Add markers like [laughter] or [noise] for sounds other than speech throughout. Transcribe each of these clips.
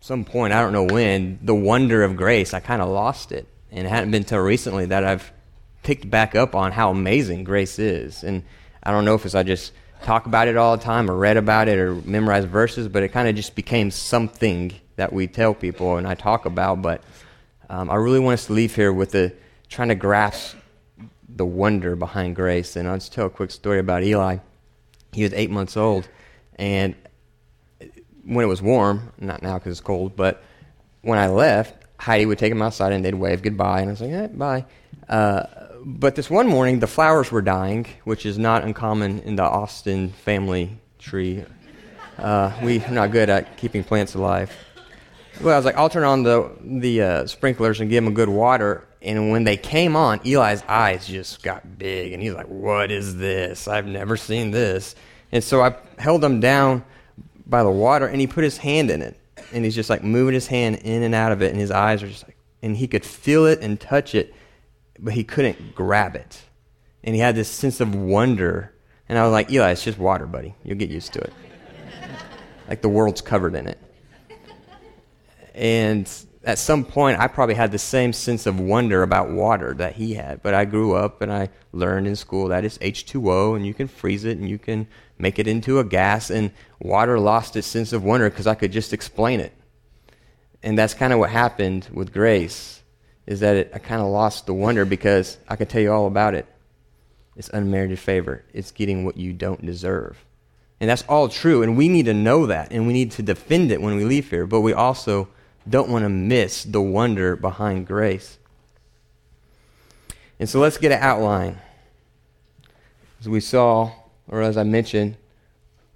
some point, I don't know when, the wonder of grace, I kind of lost it. And it hadn't been until recently that I've picked back up on how amazing grace is. And I don't know if it's I just talk about it all the time or read about it or memorize verses, but it kind of just became something that we tell people and I talk about. But um, I really want us to leave here with the trying to grasp the wonder behind grace. And I'll just tell a quick story about Eli. He was eight months old, and when it was warm, not now because it's cold, but when I left, Heidi would take him outside and they'd wave goodbye, and I was like, eh, bye. Uh, but this one morning, the flowers were dying, which is not uncommon in the Austin family tree. Uh, we're not good at keeping plants alive. Well, I was like, I'll turn on the the uh, sprinklers and give them a good water. And when they came on, Eli's eyes just got big, and he's like, "What is this? I've never seen this." And so I held them down by the water, and he put his hand in it, and he's just like moving his hand in and out of it, and his eyes are just like, and he could feel it and touch it, but he couldn't grab it, and he had this sense of wonder. And I was like, Eli, it's just water, buddy. You'll get used to it. [laughs] like the world's covered in it. And at some point, I probably had the same sense of wonder about water that he had. But I grew up and I learned in school that it's H2O and you can freeze it and you can make it into a gas. And water lost its sense of wonder because I could just explain it. And that's kind of what happened with grace, is that it, I kind of lost the wonder because I could tell you all about it. It's unmerited favor. It's getting what you don't deserve. And that's all true. And we need to know that. And we need to defend it when we leave here. But we also don't want to miss the wonder behind grace. And so let's get an outline. As we saw, or as I mentioned,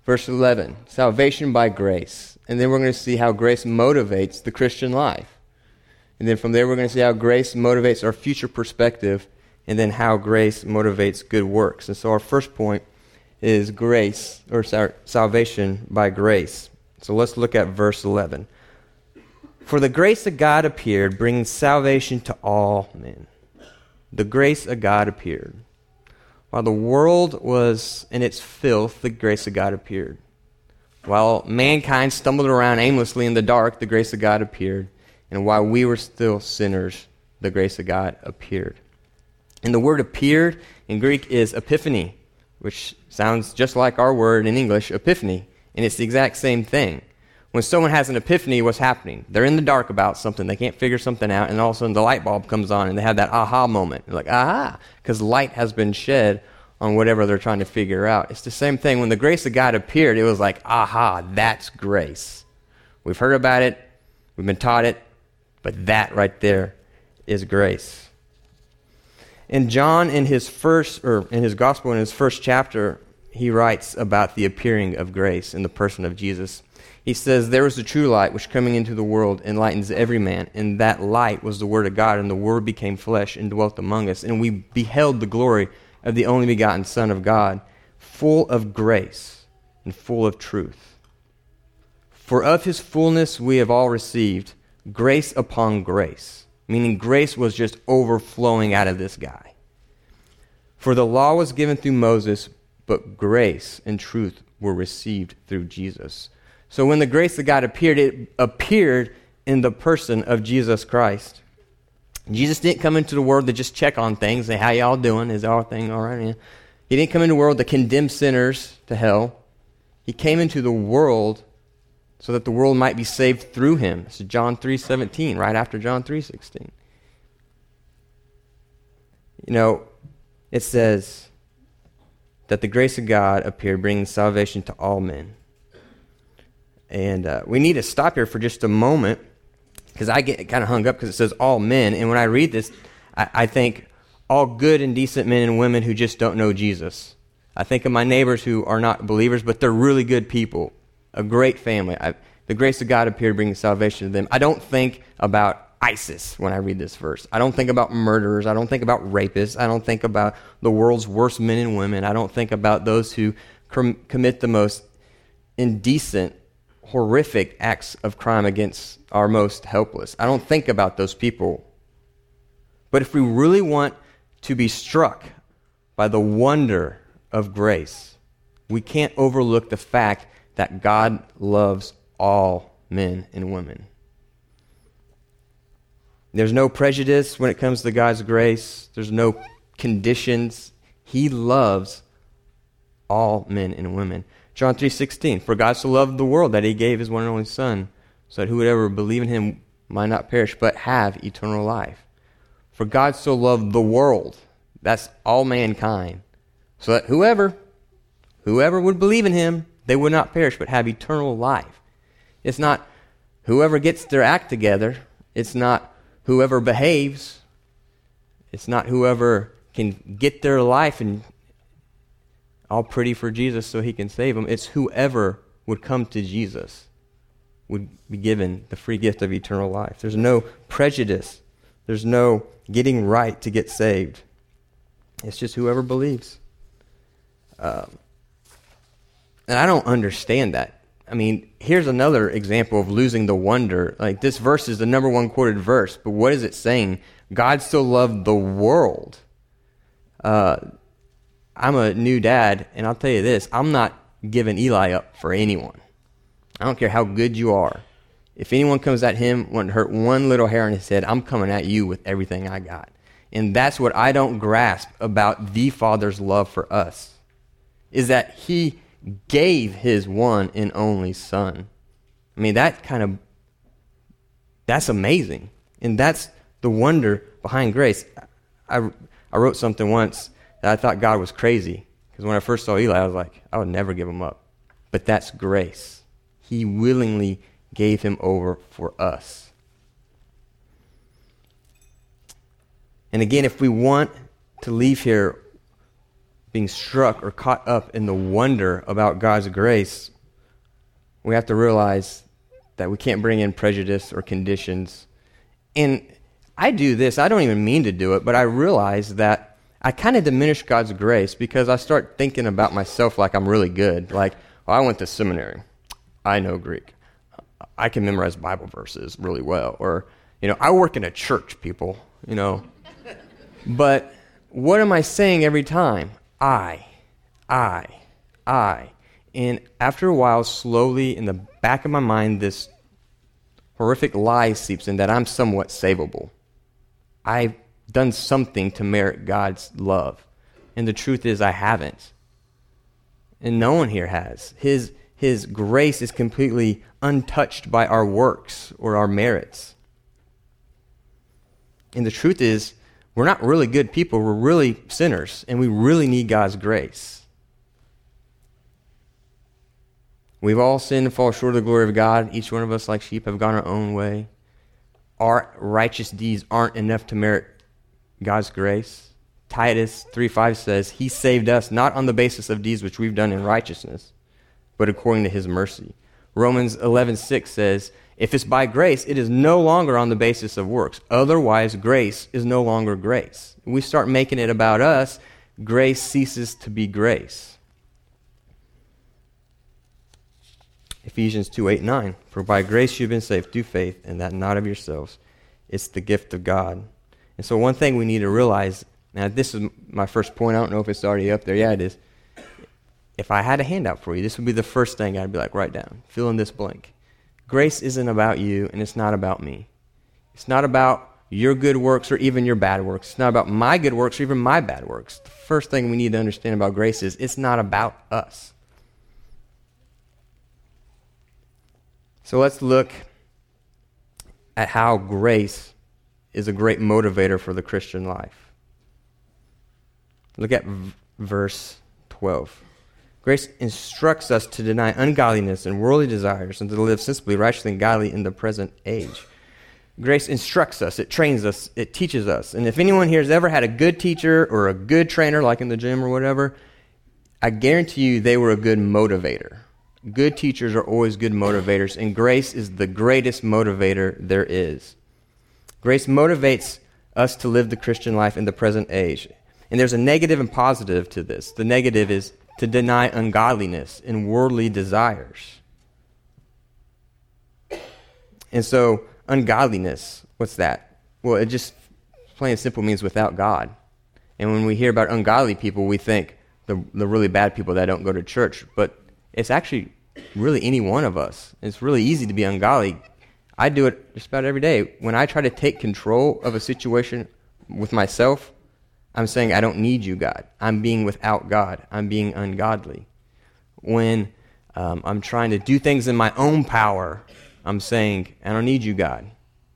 verse 11 salvation by grace. And then we're going to see how grace motivates the Christian life. And then from there, we're going to see how grace motivates our future perspective, and then how grace motivates good works. And so our first point is grace, or salvation by grace. So let's look at verse 11. For the grace of God appeared, bringing salvation to all men. The grace of God appeared. While the world was in its filth, the grace of God appeared. While mankind stumbled around aimlessly in the dark, the grace of God appeared. And while we were still sinners, the grace of God appeared. And the word appeared in Greek is epiphany, which sounds just like our word in English, epiphany. And it's the exact same thing when someone has an epiphany, what's happening? They're in the dark about something, they can't figure something out, and all of a sudden the light bulb comes on and they have that aha moment. They're like, aha, because light has been shed on whatever they're trying to figure out. It's the same thing. When the grace of God appeared, it was like, aha, that's grace. We've heard about it, we've been taught it, but that right there is grace. And John, in his first, or in his gospel, in his first chapter, he writes about the appearing of grace in the person of Jesus. He says, There was the true light which coming into the world enlightens every man, and that light was the Word of God, and the Word became flesh and dwelt among us, and we beheld the glory of the only begotten Son of God, full of grace and full of truth. For of his fullness we have all received grace upon grace, meaning grace was just overflowing out of this guy. For the law was given through Moses, but grace and truth were received through Jesus. So when the grace of God appeared, it appeared in the person of Jesus Christ. Jesus didn't come into the world to just check on things, say, how y'all doing? Is our thing all right? Yeah. He didn't come into the world to condemn sinners to hell. He came into the world so that the world might be saved through him. This is John 3.17, right after John 3.16. You know, it says that the grace of God appeared, bringing salvation to all men. And uh, we need to stop here for just a moment because I get kind of hung up because it says all men. And when I read this, I, I, think all good and decent men and women who just don't know Jesus. I think of my neighbors who are not believers, but they're really good people, a great family. I, the grace of God appeared bringing salvation to them. I don't think about ISIS when I read this verse. I don't think about murderers. I don't think about rapists. I don't think about the world's worst men and women. I don't think about those who com- commit the most indecent horrific acts of crime against our most helpless. I don't think about those people. But if we really want to be struck by the wonder of grace, we can't overlook the fact that God loves all men and women. There's no prejudice when it comes to God's grace, there's no conditions. He loves all men and women. John 3:16 For God so loved the world that he gave his one and only son so that whoever believe in him might not perish but have eternal life. For God so loved the world, that's all mankind, so that whoever whoever would believe in him, they would not perish but have eternal life. It's not whoever gets their act together, it's not whoever behaves, it's not whoever can get their life and all pretty for Jesus so he can save them. It's whoever would come to Jesus would be given the free gift of eternal life. There's no prejudice, there's no getting right to get saved. It's just whoever believes. Um, and I don't understand that. I mean, here's another example of losing the wonder. Like, this verse is the number one quoted verse, but what is it saying? God still loved the world. Uh, I'm a new dad, and I'll tell you this I'm not giving Eli up for anyone. I don't care how good you are. If anyone comes at him, want to hurt one little hair on his head, I'm coming at you with everything I got. And that's what I don't grasp about the Father's love for us, is that he gave his one and only Son. I mean, that kind of, that's amazing. And that's the wonder behind grace. I, I wrote something once that I thought God was crazy. Because when I first saw Eli, I was like, I would never give him up. But that's grace. He willingly gave him over for us. And again, if we want to leave here being struck or caught up in the wonder about God's grace, we have to realize that we can't bring in prejudice or conditions. And I do this, I don't even mean to do it, but I realize that I kind of diminish God's grace because I start thinking about myself like I'm really good. Like, oh, I went to seminary. I know Greek. I can memorize Bible verses really well. Or, you know, I work in a church, people, you know. but what am I saying every time? I, I, I. And after a while, slowly in the back of my mind, this horrific lie seeps in that I'm somewhat savable. I done something to merit God's love. And the truth is, I haven't. And no one here has. His, his grace is completely untouched by our works or our merits. And the truth is, we're not really good people. We're really sinners, and we really need God's grace. We've all sinned and fall short of the glory of God. Each one of us, like sheep, have gone our own way. Our righteous deeds aren't enough to merit God's grace. Titus 3:5 says, "He saved us not on the basis of deeds which we've done in righteousness, but according to his mercy." Romans 11:6 says, "If it's by grace, it is no longer on the basis of works. Otherwise, grace is no longer grace." we start making it about us, grace ceases to be grace. Ephesians 2 8 9. For by grace you've been saved through faith, and that not of yourselves. It's the gift of God. And so, one thing we need to realize now, this is my first point. I don't know if it's already up there. Yeah, it is. If I had a handout for you, this would be the first thing I'd be like, write down, fill in this blank. Grace isn't about you, and it's not about me. It's not about your good works or even your bad works. It's not about my good works or even my bad works. The first thing we need to understand about grace is it's not about us. So let's look at how grace is a great motivator for the Christian life. Look at v- verse 12. Grace instructs us to deny ungodliness and worldly desires and to live sensibly, righteously, and godly in the present age. Grace instructs us, it trains us, it teaches us. And if anyone here has ever had a good teacher or a good trainer, like in the gym or whatever, I guarantee you they were a good motivator. Good teachers are always good motivators, and grace is the greatest motivator there is. Grace motivates us to live the Christian life in the present age. And there's a negative and positive to this. The negative is to deny ungodliness and worldly desires. And so, ungodliness, what's that? Well, it just plain and simple means without God. And when we hear about ungodly people, we think the, the really bad people that don't go to church. But it's actually really any one of us. It's really easy to be ungodly. I do it just about every day. When I try to take control of a situation with myself, I'm saying, I don't need you, God. I'm being without God. I'm being ungodly. When um, I'm trying to do things in my own power, I'm saying, I don't need you, God.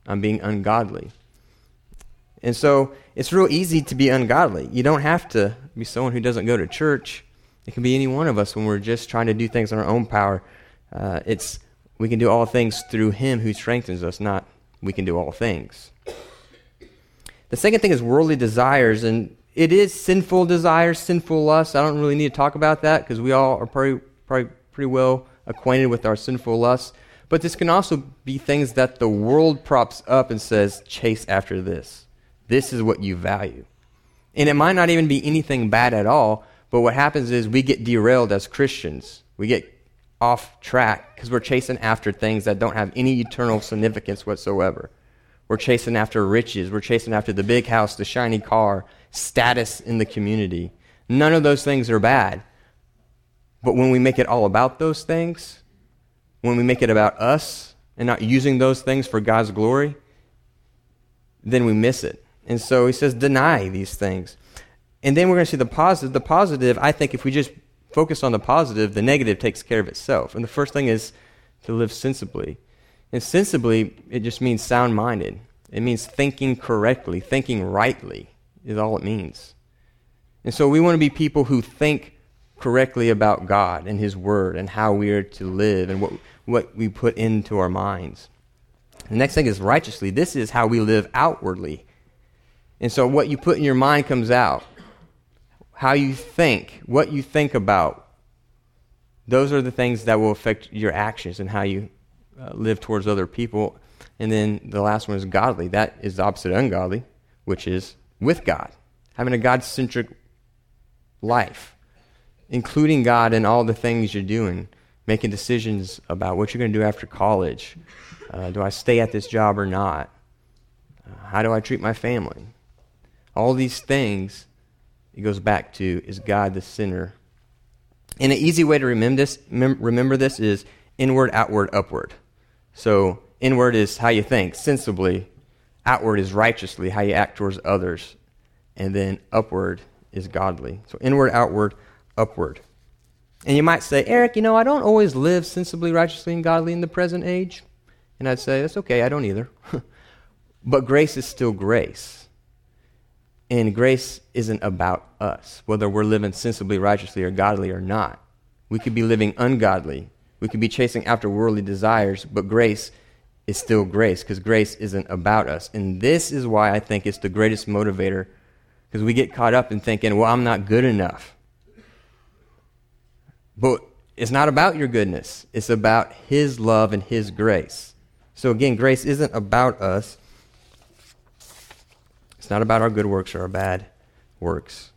I'm being ungodly. And so it's real easy to be ungodly. You don't have to be someone who doesn't go to church. It can be any one of us when we're just trying to do things in our own power. Uh, it's we can do all things through Him who strengthens us, not we can do all things. The second thing is worldly desires, and it is sinful desires, sinful lusts. I don't really need to talk about that because we all are probably, probably pretty well acquainted with our sinful lusts. But this can also be things that the world props up and says, chase after this. This is what you value. And it might not even be anything bad at all, but what happens is we get derailed as Christians. We get off track because we're chasing after things that don't have any eternal significance whatsoever. We're chasing after riches. We're chasing after the big house, the shiny car, status in the community. None of those things are bad. But when we make it all about those things, when we make it about us and not using those things for God's glory, then we miss it. And so he says, deny these things. And then we're going to see the positive. The positive, I think, if we just focus on the positive, the negative takes care of itself. And the first thing is to live sensibly. And sensibly, it just means sound minded. It means thinking correctly, thinking rightly, is all it means. And so we want to be people who think correctly about God and His Word and how we are to live and what, what we put into our minds. The next thing is righteously. This is how we live outwardly. And so what you put in your mind comes out. How you think, what you think about, those are the things that will affect your actions and how you uh, live towards other people. And then the last one is godly. That is the opposite of ungodly, which is with God, having a God centric life including God in all the things you're doing, making decisions about what you're going to do after college. Uh, do I stay at this job or not? Uh, how do I treat my family? All these things, it goes back to is God the center? And an easy way to remember this, remember this is inward, outward, upward. So inward is how you think, sensibly. Outward is righteously, how you act towards others. And then upward is godly. So inward, outward, upward. And you might say, Eric, you know, I don't always live sensibly, righteously, and godly in the present age. And I'd say, that's okay, I don't either. [laughs] but grace is still grace. And grace isn't about us, whether we're living sensibly, righteously, or godly or not. We could be living ungodly. We could be chasing after worldly desires, but grace is still grace because grace isn't about us. And this is why I think it's the greatest motivator because we get caught up in thinking, well, I'm not good enough. But it's not about your goodness, it's about His love and His grace. So again, grace isn't about us, it's not about our good works or our bad works.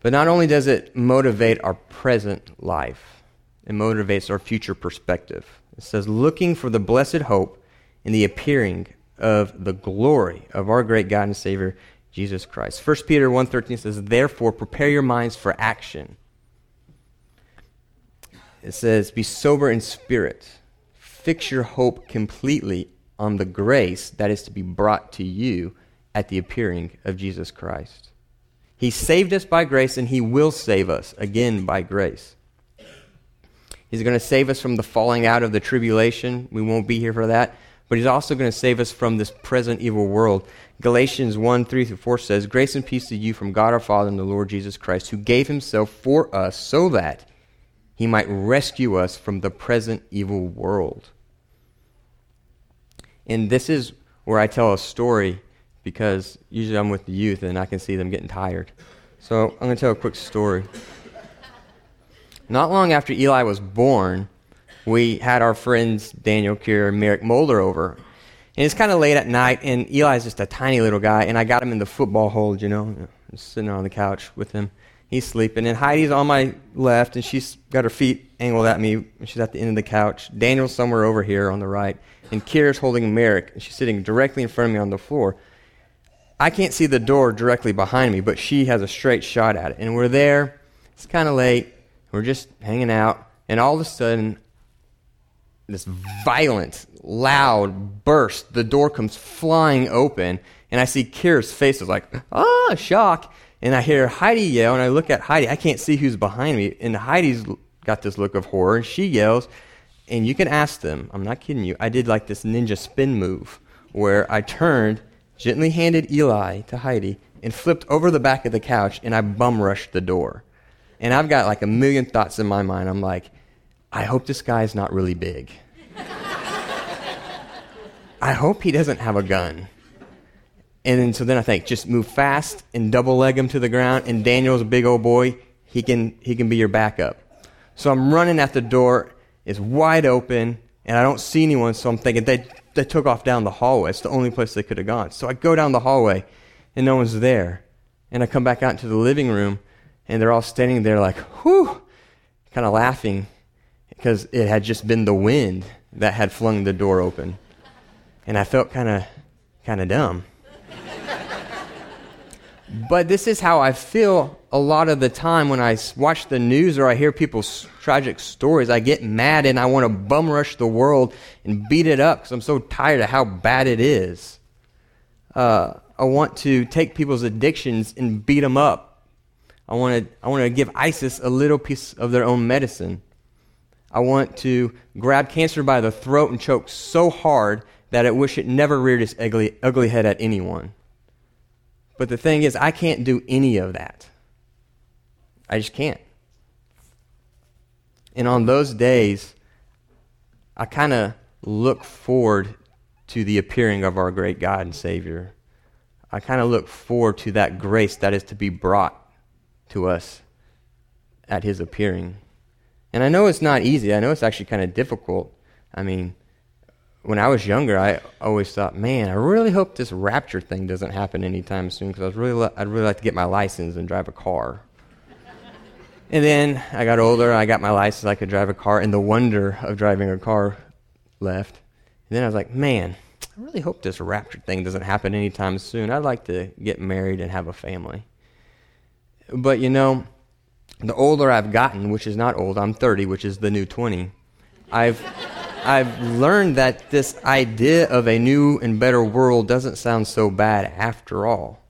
But not only does it motivate our present life, it motivates our future perspective. It says, looking for the blessed hope in the appearing of the glory of our great God and Savior, Jesus Christ. 1 Peter 1.13 says, Therefore, prepare your minds for action. It says, Be sober in spirit. Fix your hope completely on the grace that is to be brought to you at the appearing of Jesus Christ. He saved us by grace, and He will save us again by grace. He's going to save us from the falling out of the tribulation. We won't be here for that. But He's also going to save us from this present evil world. Galatians 1 3 through 4 says, Grace and peace to you from God our Father and the Lord Jesus Christ, who gave himself for us so that he might rescue us from the present evil world. And this is where I tell a story because usually I'm with the youth and I can see them getting tired. So I'm going to tell a quick story. Not long after Eli was born, we had our friends Daniel Kira and Merrick Mulder over. And it's kind of late at night, and Eli's just a tiny little guy, and I got him in the football hold, you know, just sitting on the couch with him. He's sleeping, and Heidi's on my left, and she's got her feet angled at me. She's at the end of the couch. Daniel's somewhere over here on the right, and Kira's holding Merrick, and she's sitting directly in front of me on the floor. I can't see the door directly behind me, but she has a straight shot at it. And we're there. It's kind of late. We're just hanging out, and all of a sudden, this violent, loud burst. The door comes flying open, and I see Kira's face is like, ah, shock. And I hear Heidi yell, and I look at Heidi. I can't see who's behind me, and Heidi's got this look of horror, and she yells, and you can ask them. I'm not kidding you. I did like this ninja spin move where I turned, gently handed Eli to Heidi, and flipped over the back of the couch, and I bum rushed the door. And I've got like a million thoughts in my mind. I'm like, I hope this guy's not really big. [laughs] I hope he doesn't have a gun. And then, so then I think, just move fast and double leg him to the ground. And Daniel's a big old boy. He can, he can be your backup. So I'm running at the door. It's wide open, and I don't see anyone. So I'm thinking they, they took off down the hallway. It's the only place they could have gone. So I go down the hallway, and no one's there. And I come back out into the living room, and they're all standing there like, whew, kind of laughing because it had just been the wind that had flung the door open. And I felt kind of kind of dumb. But this is how I feel a lot of the time when I watch the news or I hear people's tragic stories. I get mad and I want to bum rush the world and beat it up because I'm so tired of how bad it is. Uh, I want to take people's addictions and beat them up. I want to I want to give ISIS a little piece of their own medicine. I want to grab cancer by the throat and choke so hard that I wish it never reared its ugly, ugly head at anyone. But the thing is, I can't do any of that. I just can't. And on those days, I kind of look forward to the appearing of our great God and Savior. I kind of look forward to that grace that is to be brought to us at His appearing. And I know it's not easy. I know it's actually kind of difficult. I mean, when I was younger, I always thought, man, I really hope this rapture thing doesn't happen anytime soon because I was really, I'd really like to get my license and drive a car. and then I got older, I got my license, I could drive a car, and the wonder of driving a car left. And then I was like, man, I really hope this rapture thing doesn't happen anytime soon. I'd like to get married and have a family. But you know, the older I've gotten, which is not old, I'm 30, which is the new 20, I've, I've learned that this idea of a new and better world doesn't sound so bad after all.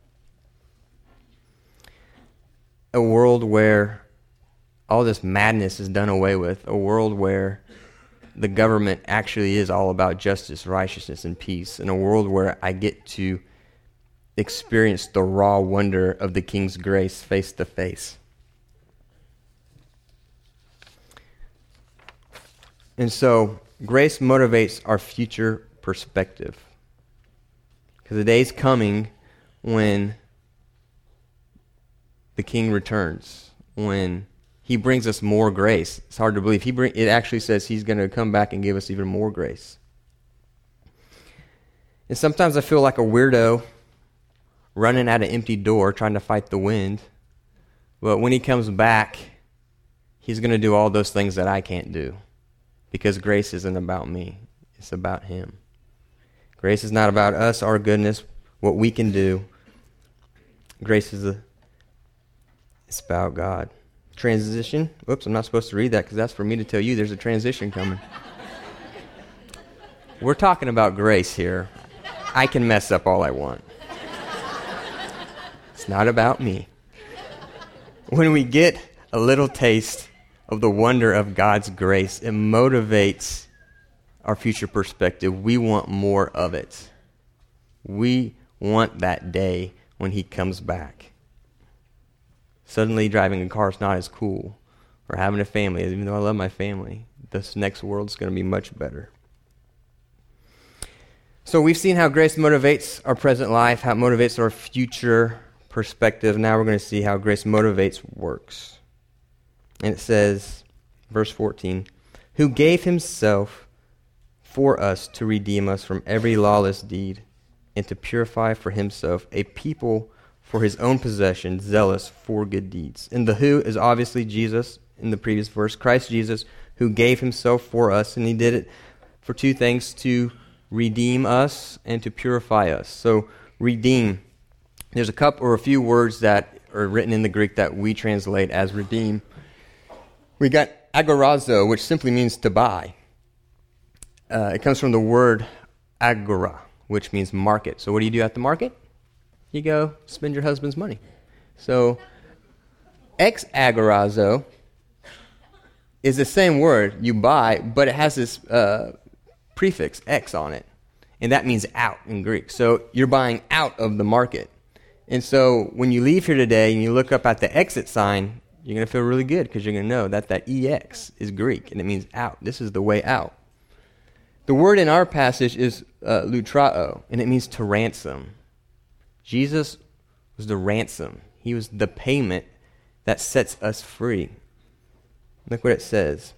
A world where all this madness is done away with, a world where the government actually is all about justice, righteousness, and peace, in a world where I get to experience the raw wonder of the King's grace face to face. And so, grace motivates our future perspective. Because the day's coming when the king returns, when he brings us more grace. It's hard to believe. He bring, it actually says he's going to come back and give us even more grace. And sometimes I feel like a weirdo running at an empty door trying to fight the wind. But when he comes back, he's going to do all those things that I can't do. Because grace isn't about me, it's about Him. Grace is not about us, our goodness, what we can do. Grace is a, it's about God. Transition. Whoops, I'm not supposed to read that because that's for me to tell you there's a transition coming. [laughs] We're talking about grace here. I can mess up all I want. It's not about me. When we get a little taste of the wonder of God's grace. It motivates our future perspective. We want more of it. We want that day when He comes back. Suddenly, driving a car is not as cool, or having a family, even though I love my family. This next world is going to be much better. So, we've seen how grace motivates our present life, how it motivates our future perspective. Now, we're going to see how grace motivates works. And it says, verse 14, who gave himself for us to redeem us from every lawless deed and to purify for himself a people for his own possession, zealous for good deeds. And the who is obviously Jesus in the previous verse, Christ Jesus, who gave himself for us, and he did it for two things to redeem us and to purify us. So, redeem. There's a couple or a few words that are written in the Greek that we translate as redeem. We got agorazo, which simply means to buy. uh, it comes from the word agora, which means market. So, what do you do at the market? You go spend your husband's money. So, ex agorazo is the same word you buy, but it has this uh, prefix X on it, and that means out in Greek. So you're buying out of the market. And so when you leave here today and you look up at the exit sign, you're going to feel really good because you're going to know that that EX is Greek and it means out. This is the way out. The word in our passage is uh, lutrao, and it means to ransom. Jesus was the ransom, He was the payment that sets us free. Look what it says.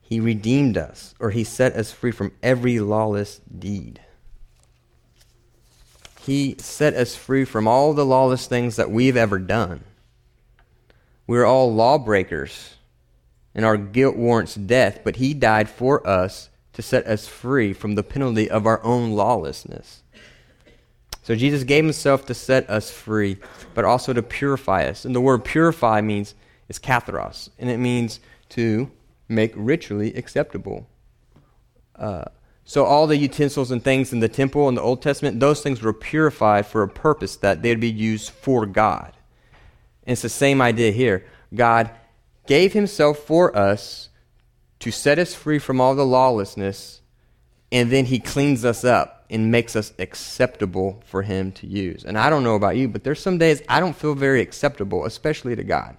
He redeemed us, or He set us free from every lawless deed. He set us free from all the lawless things that we've ever done. We're all lawbreakers, and our guilt warrants death, but He died for us to set us free from the penalty of our own lawlessness. So Jesus gave Himself to set us free, but also to purify us. And the word purify means is katharos, and it means to make ritually acceptable. Uh, so all the utensils and things in the temple in the Old Testament, those things were purified for a purpose that they'd be used for God. And it's the same idea here. God gave himself for us to set us free from all the lawlessness, and then he cleans us up and makes us acceptable for him to use. And I don't know about you, but there's some days I don't feel very acceptable, especially to God.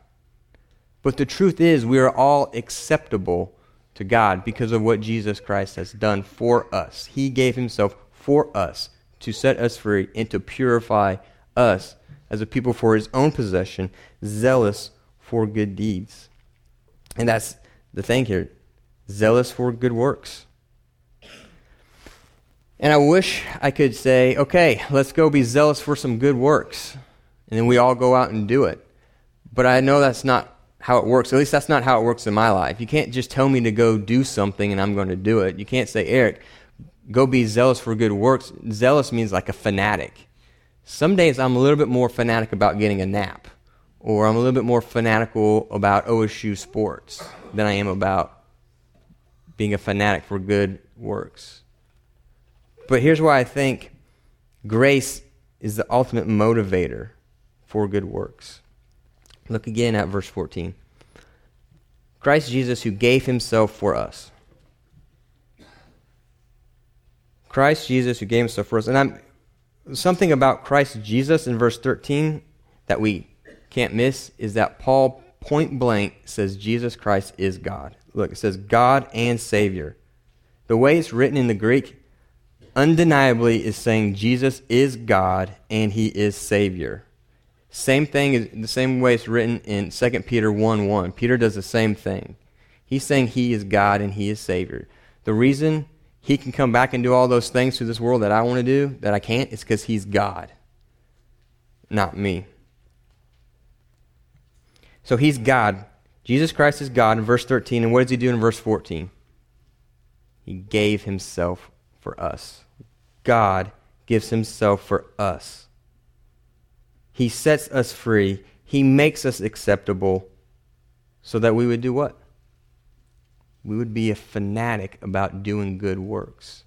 But the truth is, we are all acceptable to God because of what Jesus Christ has done for us. He gave himself for us to set us free and to purify us as a people for his own possession, zealous for good deeds. And that's the thing here zealous for good works. And I wish I could say, okay, let's go be zealous for some good works. And then we all go out and do it. But I know that's not how it works. At least that's not how it works in my life. You can't just tell me to go do something and I'm going to do it. You can't say, Eric, go be zealous for good works. Zealous means like a fanatic. Some days I'm a little bit more fanatic about getting a nap, or I'm a little bit more fanatical about OSU sports than I am about being a fanatic for good works. But here's why I think grace is the ultimate motivator for good works. Look again at verse 14. Christ Jesus, who gave himself for us. Christ Jesus, who gave himself for us. And I'm, something about Christ Jesus in verse 13 that we can't miss is that Paul point blank says Jesus Christ is God. Look, it says God and Savior. The way it's written in the Greek undeniably is saying Jesus is God and he is Savior. Same thing is the same way it's written in 2 Peter 1 1. Peter does the same thing. He's saying he is God and he is Savior. The reason he can come back and do all those things through this world that I want to do, that I can't, is because he's God, not me. So he's God. Jesus Christ is God in verse 13. And what does he do in verse 14? He gave himself for us. God gives himself for us. He sets us free. He makes us acceptable so that we would do what? We would be a fanatic about doing good works.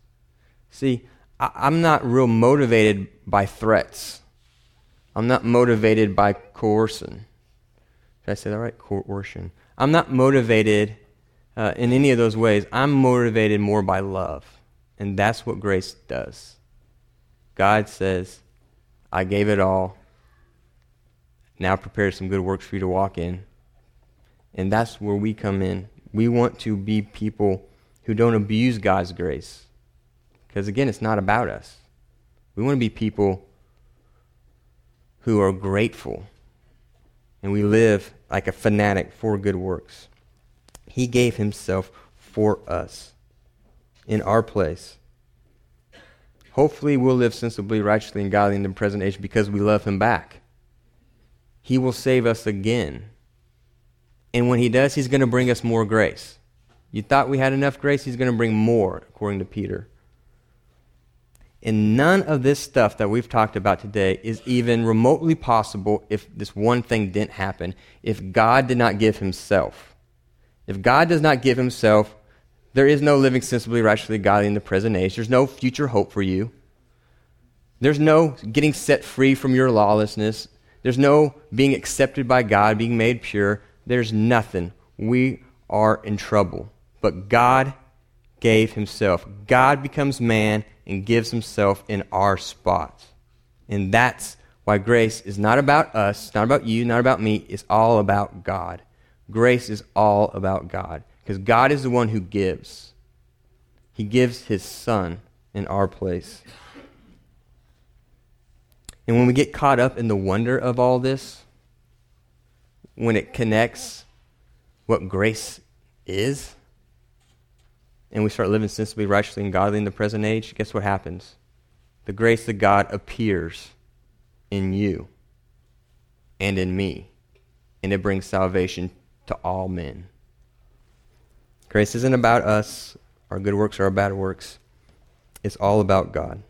See, I, am not real motivated by threats. I'm not motivated by coercion. Did I say that right? Coercion. I'm not motivated uh, in any of those ways. I'm motivated more by love. And that's what grace does. God says, I gave it all now prepare some good works for you to walk in. And that's where we come in. We want to be people who don't abuse God's grace. Because again, it's not about us. We want to be people who are grateful. And we live like a fanatic for good works. He gave himself for us in our place. Hopefully, we'll live sensibly, righteously, and godly in the present age because we love him back. He will save us again. And when He does, He's going to bring us more grace. You thought we had enough grace, He's going to bring more, according to Peter. And none of this stuff that we've talked about today is even remotely possible if this one thing didn't happen, if God did not give Himself. If God does not give Himself, There is no living sensibly, righteously, godly in the present age. There's no future hope for you. There's no getting set free from your lawlessness. There's no being accepted by God, being made pure. There's nothing. We are in trouble. But God gave himself. God becomes man and gives himself in our spot. And that's why grace is not about us, not about you, not about me. It's all about God. Grace is all about God because God is the one who gives. He gives his son in our place. And when we get caught up in the wonder of all this, when it connects what grace is, and we start living sensibly, righteously, and godly in the present age, guess what happens? The grace of God appears in you and in me, and it brings salvation to all men. Grace isn't about us, our good works or our bad works. It's all about God.